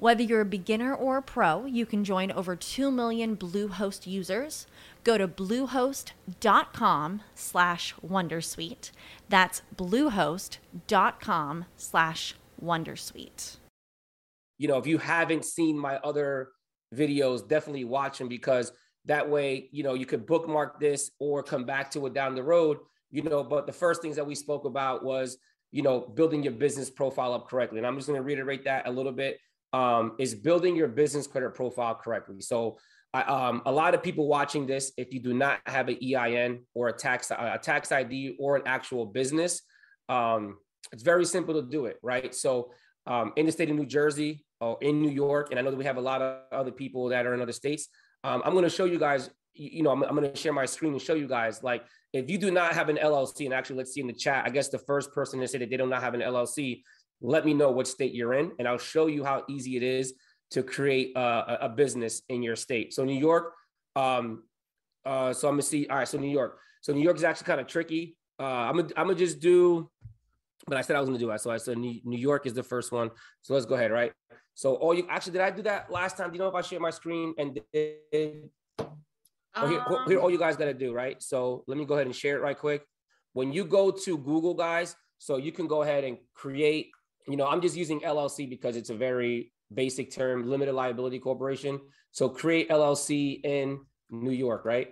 Whether you're a beginner or a pro, you can join over 2 million Bluehost users. Go to bluehost.com slash wondersuite. That's bluehost.com slash wondersuite. You know, if you haven't seen my other videos, definitely watch them because that way, you know, you could bookmark this or come back to it down the road, you know, but the first things that we spoke about was you know, building your business profile up correctly. And I'm just going to reiterate that a little bit. Um, is building your business credit profile correctly. So, I, um, a lot of people watching this, if you do not have an EIN or a tax a tax ID or an actual business, um, it's very simple to do it, right? So, um, in the state of New Jersey or in New York, and I know that we have a lot of other people that are in other states. Um, I'm going to show you guys. You know, I'm, I'm going to share my screen and show you guys like if you do not have an LLC, and actually let's see in the chat, I guess the first person to say that they do not have an LLC, let me know what state you're in, and I'll show you how easy it is to create a, a business in your state. So New York, um, uh, so I'm gonna see. All right, so New York. So New York is actually kind of tricky. Uh, I'm gonna I'm gonna just do, but I said I was gonna do that. So I said New, New York is the first one. So let's go ahead, right? So all you actually did I do that last time? Do you know if I share my screen and did well, here, here, all you guys got to do, right? So let me go ahead and share it right quick. When you go to Google, guys, so you can go ahead and create, you know, I'm just using LLC because it's a very basic term, limited liability corporation. So create LLC in New York, right?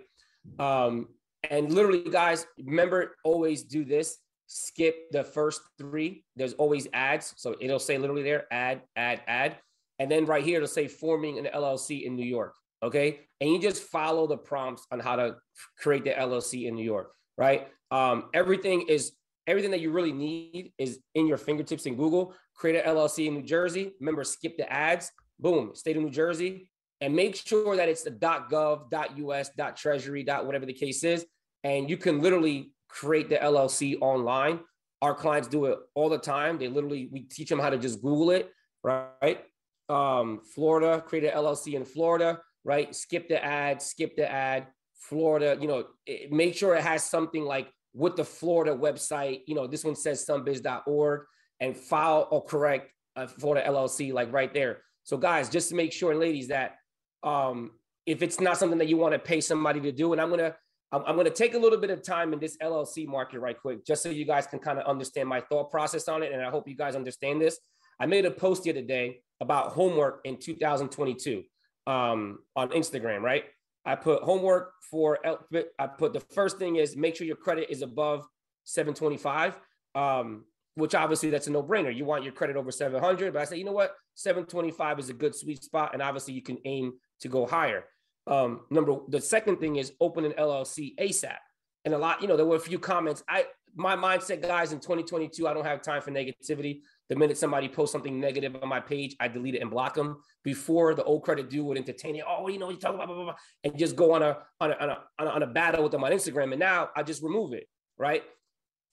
Um, and literally, guys, remember always do this. Skip the first three. There's always ads. So it'll say literally there, add, add, add. And then right here, it'll say forming an LLC in New York. Okay. And you just follow the prompts on how to create the LLC in New York, right? Um, everything is everything that you really need is in your fingertips in Google. Create an LLC in New Jersey. Remember, skip the ads. Boom, state of New Jersey, and make sure that it's the .gov, .us, .treasury, whatever the case is, and you can literally create the LLC online. Our clients do it all the time. They literally we teach them how to just Google it, right? Um, Florida, create an LLC in Florida right? Skip the ad, skip the ad. Florida, you know, it, make sure it has something like with the Florida website. You know, this one says sunbiz.org and file or correct uh, Florida LLC, like right there. So, guys, just to make sure, ladies, that um, if it's not something that you want to pay somebody to do, and I'm gonna I'm, I'm gonna take a little bit of time in this LLC market right quick, just so you guys can kind of understand my thought process on it, and I hope you guys understand this. I made a post the other day about homework in 2022 um, on Instagram, right? I put homework for I put the first thing is make sure your credit is above 725. Um, which obviously that's a no-brainer. You want your credit over 700, but I say, you know what, 725 is a good sweet spot, and obviously you can aim to go higher. Um, number the second thing is open an LLC ASAP, and a lot, you know, there were a few comments. I my mindset, guys, in 2022, I don't have time for negativity. The minute somebody posts something negative on my page, I delete it and block them. Before the old credit dude would entertain it, oh, you know, you talk about blah, blah, blah, and just go on a on a, on a on a on a battle with them on Instagram, and now I just remove it. Right?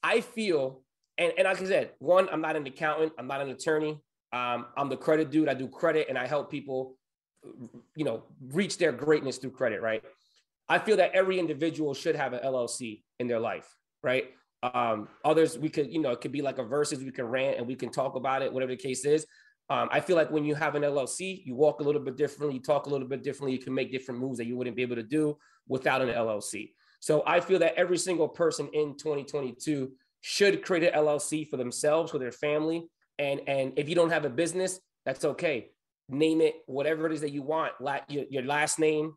I feel and, and like I said, one, I'm not an accountant, I'm not an attorney. Um, I'm the credit dude. I do credit and I help people, you know, reach their greatness through credit, right? I feel that every individual should have an LLC in their life, right? Um, others, we could, you know, it could be like a versus, we can rant and we can talk about it, whatever the case is. Um, I feel like when you have an LLC, you walk a little bit differently, you talk a little bit differently, you can make different moves that you wouldn't be able to do without an LLC. So I feel that every single person in 2022 should create an LLC for themselves, for their family. And, and if you don't have a business, that's okay. Name it whatever it is that you want. La- your, your last name,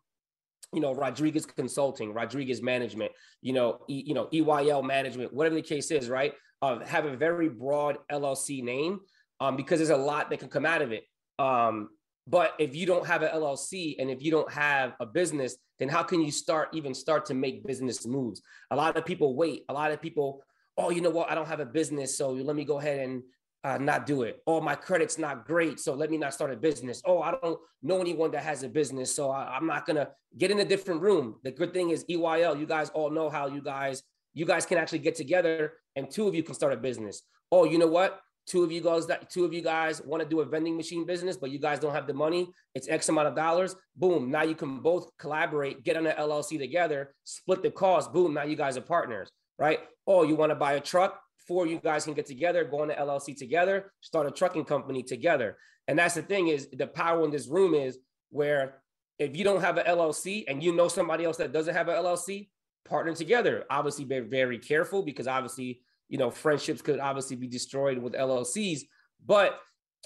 you know, Rodriguez Consulting, Rodriguez Management, you know, e, you know, EYL Management, whatever the case is, right? Uh, have a very broad LLC name um, because there's a lot that can come out of it. Um, but if you don't have an LLC and if you don't have a business, then how can you start even start to make business moves? A lot of people wait. A lot of people oh, you know what? I don't have a business, so let me go ahead and uh, not do it. Oh, my credit's not great, so let me not start a business. Oh, I don't know anyone that has a business, so I, am not gonna get in a different room. The good thing is EYL. You guys all know how you guys you guys can actually get together, and two of you can start a business. Oh, you know what? Two of you guys that two of you guys want to do a vending machine business, but you guys don't have the money. It's X amount of dollars. Boom! Now you can both collaborate, get on an LLC together, split the cost. Boom! Now you guys are partners right? Oh, you want to buy a truck? Four you guys can get together, go on the LLC together, start a trucking company together. And that's the thing is the power in this room is where if you don't have an LLC and you know somebody else that doesn't have an LLC, partner together. Obviously, be very careful because obviously, you know, friendships could obviously be destroyed with LLCs, but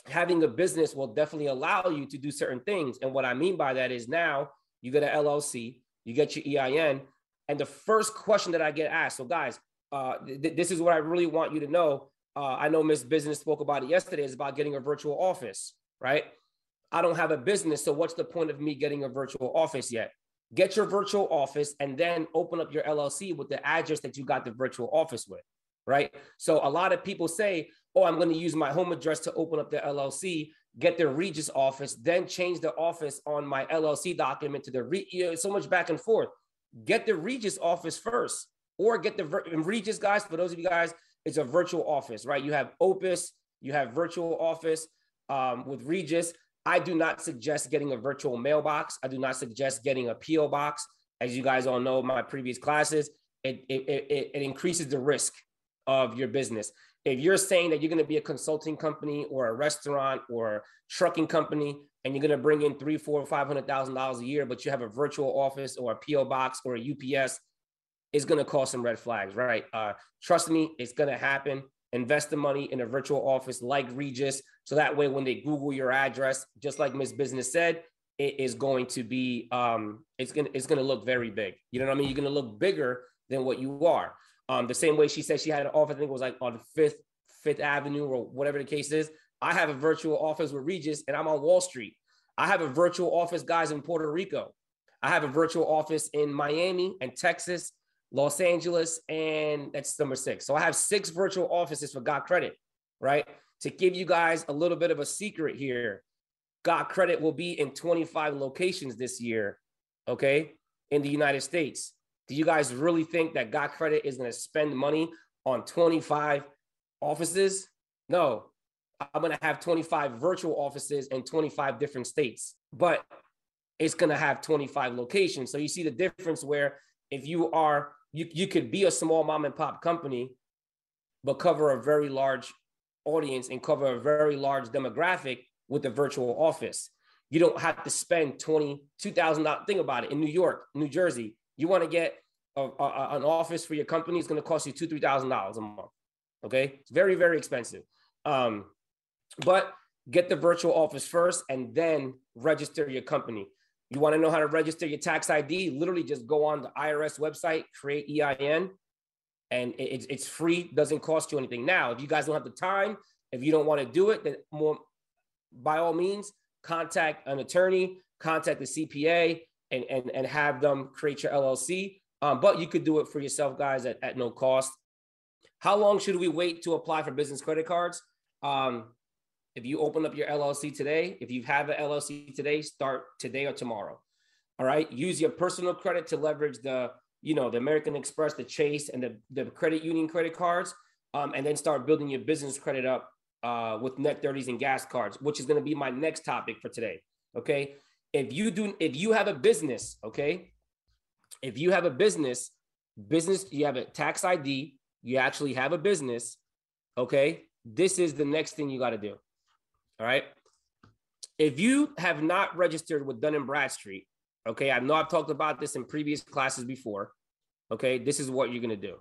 having a business will definitely allow you to do certain things. And what I mean by that is now you get an LLC, you get your EIN, and the first question that I get asked, so guys, uh, th- this is what I really want you to know. Uh, I know Miss Business spoke about it yesterday. It's about getting a virtual office, right? I don't have a business, so what's the point of me getting a virtual office yet? Get your virtual office and then open up your LLC with the address that you got the virtual office with, right? So a lot of people say, "Oh, I'm going to use my home address to open up the LLC." Get the Regus office, then change the office on my LLC document to the re- so much back and forth get the Regus office first, or get the Regus guys. For those of you guys, it's a virtual office, right? You have Opus, you have virtual office um, with Regus. I do not suggest getting a virtual mailbox. I do not suggest getting a PO box. As you guys all know, my previous classes, it, it, it, it increases the risk of your business. If you're saying that you're going to be a consulting company or a restaurant or trucking company, and you're going to bring in three, four, five hundred thousand dollars a year, but you have a virtual office or a PO box or a UPS, it's going to cause some red flags, right? Uh, trust me, it's going to happen. Invest the money in a virtual office like Regus. so that way when they Google your address, just like Miss Business said, it is going to be um, it's gonna it's gonna look very big. You know what I mean? You're gonna look bigger than what you are. Um, the same way she said she had an office, I think it was like on Fifth Fifth Avenue or whatever the case is. I have a virtual office with Regus, and I'm on Wall Street. I have a virtual office, guys, in Puerto Rico. I have a virtual office in Miami and Texas, Los Angeles, and that's number six. So I have six virtual offices for Got Credit, right? To give you guys a little bit of a secret here, Got Credit will be in 25 locations this year, okay, in the United States. Do you guys really think that Got Credit is going to spend money on 25 offices? No, I'm going to have 25 virtual offices in 25 different states, but it's going to have 25 locations. So you see the difference where if you are, you, you could be a small mom and pop company, but cover a very large audience and cover a very large demographic with a virtual office. You don't have to spend twenty two thousand dollars. Think about it. In New York, New Jersey, you want to get a, a, an office for your company is going to cost you two three thousand dollars a month. Okay, it's very very expensive. Um, but get the virtual office first, and then register your company. You want to know how to register your tax ID? Literally, just go on the IRS website, create EIN, and it's it's free. Doesn't cost you anything. Now, if you guys don't have the time, if you don't want to do it, then more by all means, contact an attorney, contact the CPA, and and and have them create your LLC. Um, but you could do it for yourself, guys, at, at no cost. How long should we wait to apply for business credit cards? Um, if you open up your LLC today, if you have an LLC today, start today or tomorrow. All right. Use your personal credit to leverage the, you know, the American Express, the Chase, and the, the credit union credit cards. Um, and then start building your business credit up uh, with net 30s and gas cards, which is going to be my next topic for today. Okay. If you do, if you have a business, okay, if you have a business, business, you have a tax ID, you actually have a business, okay, this is the next thing you got to do. All right. If you have not registered with Dun and Bradstreet, okay, I know I've talked about this in previous classes before. Okay, this is what you're gonna do.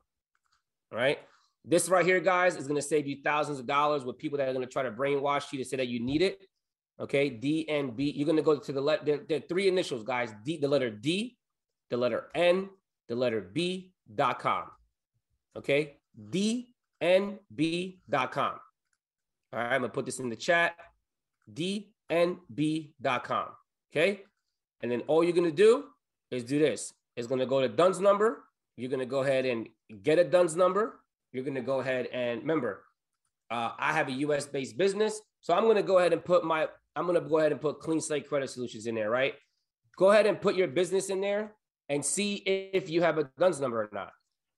All right. This right here, guys, is gonna save you thousands of dollars with people that are gonna try to brainwash you to say that you need it. Okay, D and B. You're gonna go to the let are three initials, guys. D, the letter D, the letter N, the letter B dot com. Okay, DNB.com. All right, I'm gonna put this in the chat. DNB.com. Okay. And then all you're gonna do is do this. It's gonna go to Duns number. You're gonna go ahead and get a Duns number. You're gonna go ahead and remember, uh, I have a US based business. So I'm gonna go ahead and put my, I'm gonna go ahead and put clean slate credit solutions in there, right? Go ahead and put your business in there and see if you have a Duns number or not.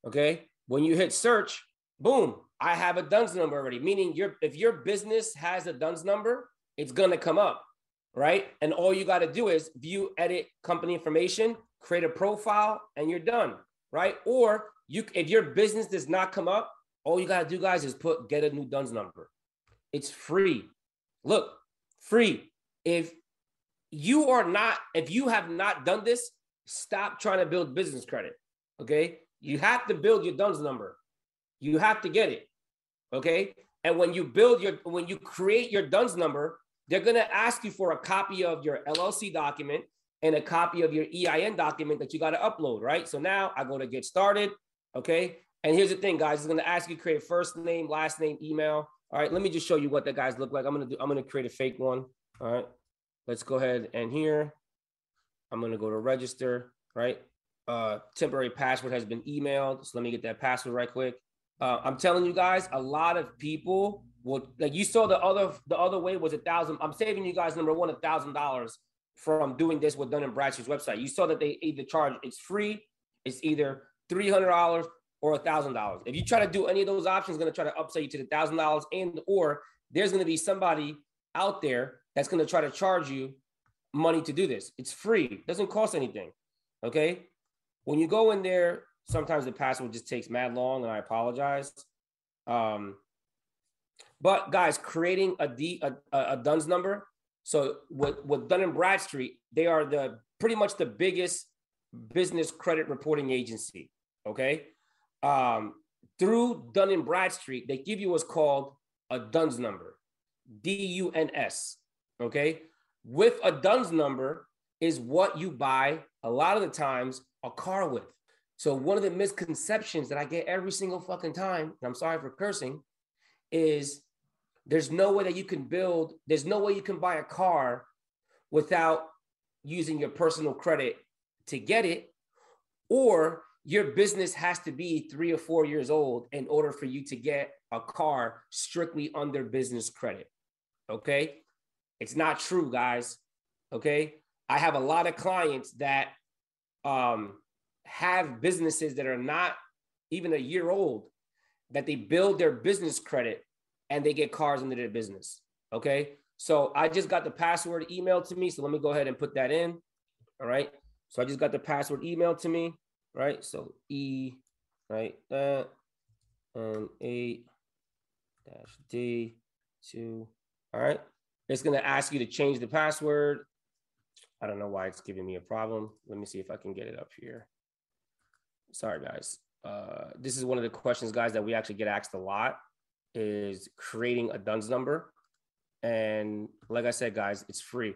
Okay. When you hit search, boom, I have a DUNS number already. Meaning your if your business has a DUNS number, it's gonna come up, right? And all you got to do is view, edit company information, create a profile, and you're done, right? Or you, if your business does not come up, all you got to do, guys, is put get a new DUNS number. It's free. Look, free. If you are not, if you have not done this, stop trying to build business credit. Okay, you have to build your DUNS number. You have to get it. Okay. And when you build your, when you create your DUNS number, they're going to ask you for a copy of your LLC document and a copy of your EIN document that you got to upload, right? So now I go to get started. Okay. And here's the thing, guys, it's going to ask you to create first name, last name, email. All right. Let me just show you what the guys look like. I'm going to do, I'm going to create a fake one. All right. Let's go ahead and here, I'm going to go to register, right? Uh, temporary password has been emailed. So let me get that password right quick. Uh, I'm telling you guys, a lot of people will like you saw the other the other way was a thousand. I'm saving you guys number one a thousand dollars from doing this with Dun and Bradstreet's website. You saw that they either charge it's free, it's either three hundred dollars or a thousand dollars. If you try to do any of those options, going to try to upsell you to the thousand dollars, and or there's going to be somebody out there that's going to try to charge you money to do this. It's free, it doesn't cost anything. Okay, when you go in there sometimes the password just takes mad long and I apologize. Um, but guys, creating a D a, a DUNS number. So with, with Dun and Bradstreet, they are the pretty much the biggest business credit reporting agency. Okay. Um, through Dun and Bradstreet, they give you what's called a DUNS number, D-U-N-S. Okay. With a DUNS number is what you buy a lot of the times a car with. So one of the misconceptions that I get every single fucking time, and I'm sorry for cursing, is there's no way that you can build, there's no way you can buy a car without using your personal credit to get it, or your business has to be three or four years old in order for you to get a car strictly under business credit. Okay. It's not true, guys. Okay. I have a lot of clients that um, have businesses that are not even a year old that they build their business credit and they get cars into their business. Okay. So I just got the password emailed to me. So let me go ahead and put that in. All right. So I just got the password emailed to me. Right. So E, right. That and eight dash D two. All right. It's going to ask you to change the password. I don't know why it's giving me a problem. Let me see if I can get it up here. Sorry, guys. Uh, this is one of the questions, guys, that we actually get asked a lot is creating a DUNS number. And like I said, guys, it's free.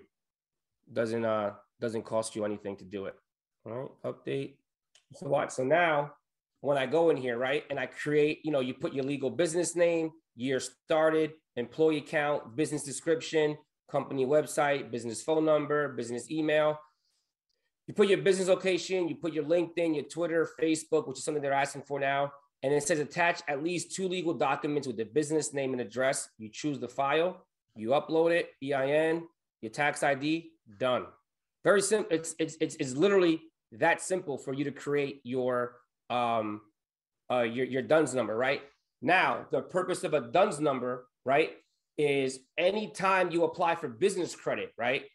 Doesn't uh doesn't cost you anything to do it. All right, update. So what? So now when I go in here, right, and I create, you know, you put your legal business name, year started, employee account, business description, company website, business phone number, business email. You put your business location, you put your LinkedIn, your Twitter, Facebook, which is something they're asking for now. And it says attach at least two legal documents with the business name and address. You choose the file, you upload it, EIN, your tax ID, done. Very simple. It's, it's, it's, it's literally that simple for you to create your, um, uh, your, your DUNS number, right? Now, the purpose of a DUNS number, right, is anytime you apply for business credit, right,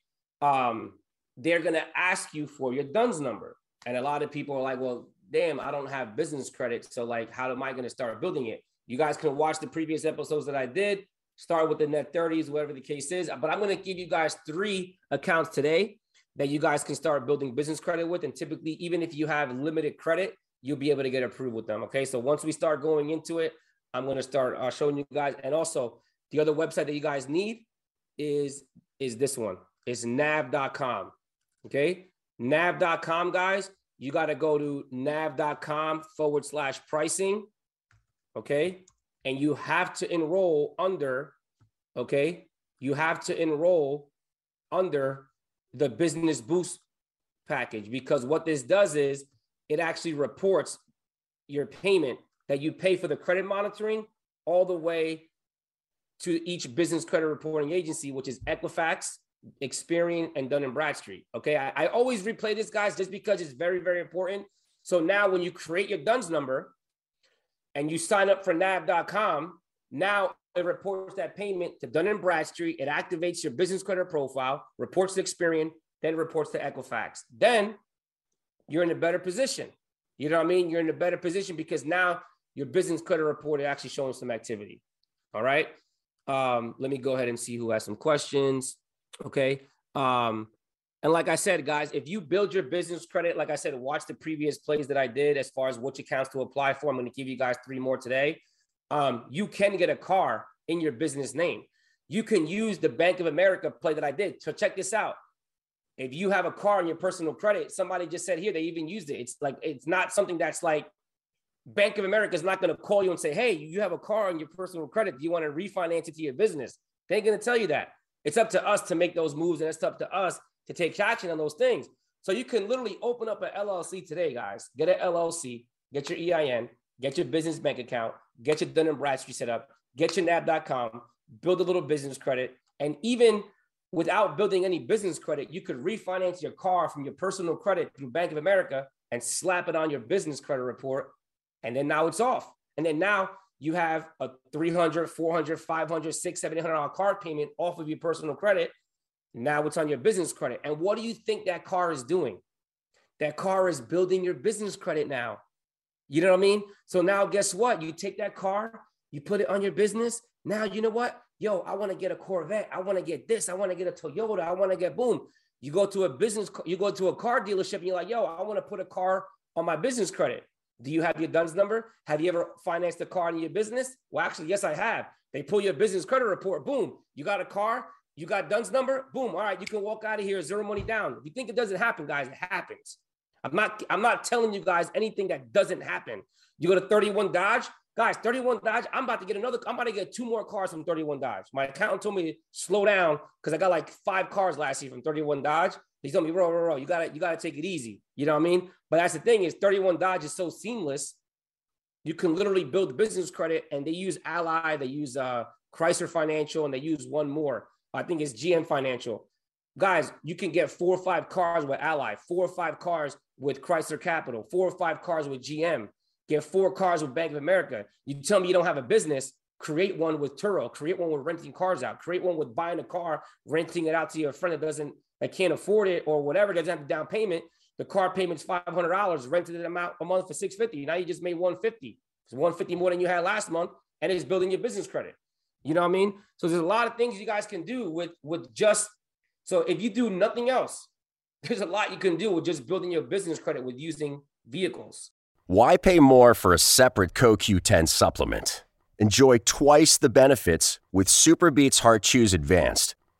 um, they're going to ask you for your DUNS number. And a lot of people are like, well, damn, I don't have business credit. So, like, how am I going to start building it? You guys can watch the previous episodes that I did, start with the net 30s, whatever the case is. But I'm going to give you guys three accounts today that you guys can start building business credit with. And typically, even if you have limited credit, you'll be able to get approved with them. Okay. So, once we start going into it, I'm going to start uh, showing you guys. And also, the other website that you guys need is is this one. It's nav.com. Okay, nav.com, guys. You got to go to nav.com forward slash pricing. Okay, and you have to enroll under. Okay, you have to enroll under the business boost package because what this does is it actually reports your payment that you pay for the credit monitoring all the way to each business credit reporting agency, which is Equifax, Experian, and Dun and Bradstreet. Okay, I, I, always replay this, guys, just because it's very, very important. So now, when you create your DUNS number and you sign up for nav.com, now it reports that payment to Dun and Bradstreet. It activates your business credit profile, reports to Experian, then reports to Equifax. Then you're in a better position. You know what I mean? You're in a better position because now your business credit report is actually showing some activity. All right. Um, let me go ahead and see who has some questions. Okay. Um, and like I said, guys, if you build your business credit, like I said, watch the previous plays that I did as far as which accounts to apply for. I'm going to give you guys three more today. Um, you can get a car in your business name. You can use the Bank of America play that I did. So check this out. If you have a car in your personal credit, somebody just said here they even used it. It's like it's not something that's like Bank of America is not going to call you and say, hey, you have a car on your personal credit. Do you want to refinance it to your business? They ain't going to tell you that. It's up to us to make those moves and it's up to us to take action on those things. So you can literally open up an LLC today, guys. Get an LLC, get your EIN, get your business bank account, get your Dun & Bradstreet set up, get your nav.com, build a little business credit. And even without building any business credit, you could refinance your car from your personal credit through Bank of America and slap it on your business credit report and then now it's off. And then now you have a 300, 400, 500, 600, 700 card payment off of your personal credit. Now it's on your business credit. And what do you think that car is doing? That car is building your business credit now. You know what I mean? So now guess what? You take that car, you put it on your business. Now, you know what? Yo, I want to get a Corvette. I want to get this. I want to get a Toyota. I want to get boom. You go to a business, you go to a car dealership and you're like, yo, I want to put a car on my business credit. Do you have your DUNS number? Have you ever financed a car in your business? Well, actually, yes, I have. They pull your business credit report. Boom. You got a car. You got DUNS number. Boom. All right. You can walk out of here zero money down. If you think it doesn't happen, guys, it happens. I'm not, I'm not telling you guys anything that doesn't happen. You go to 31 Dodge, guys, 31 Dodge. I'm about to get another, I'm about to get two more cars from 31 Dodge. My accountant told me to slow down because I got like five cars last year from 31 Dodge. He told me, bro, bro, bro, you gotta, you gotta take it easy. You know what I mean? But that's the thing is 31 Dodge is so seamless. You can literally build business credit and they use Ally, they use uh, Chrysler Financial, and they use one more. I think it's GM Financial. Guys, you can get four or five cars with Ally, four or five cars with Chrysler Capital, four or five cars with GM, get four cars with Bank of America. You tell me you don't have a business, create one with Turo, create one with renting cars out, create one with buying a car, renting it out to your friend that doesn't that can't afford it or whatever, doesn't have the down payment. The car payment's five hundred dollars, rented it out a month for six fifty. Now you just made one fifty. It's one fifty more than you had last month, and it's building your business credit. You know what I mean? So there's a lot of things you guys can do with with just so if you do nothing else, there's a lot you can do with just building your business credit with using vehicles. Why pay more for a separate CoQ10 supplement? Enjoy twice the benefits with SuperBeets Heart Chews Advanced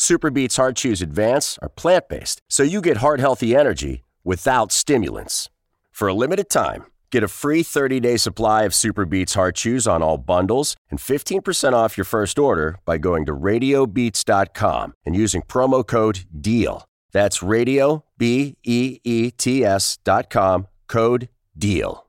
SuperBeets Heart Chews Advance are plant based, so you get heart healthy energy without stimulants. For a limited time, get a free 30 day supply of SuperBeets Heart Chews on all bundles and 15% off your first order by going to radiobeets.com and using promo code DEAL. That's radio, B E E T S dot com, code DEAL.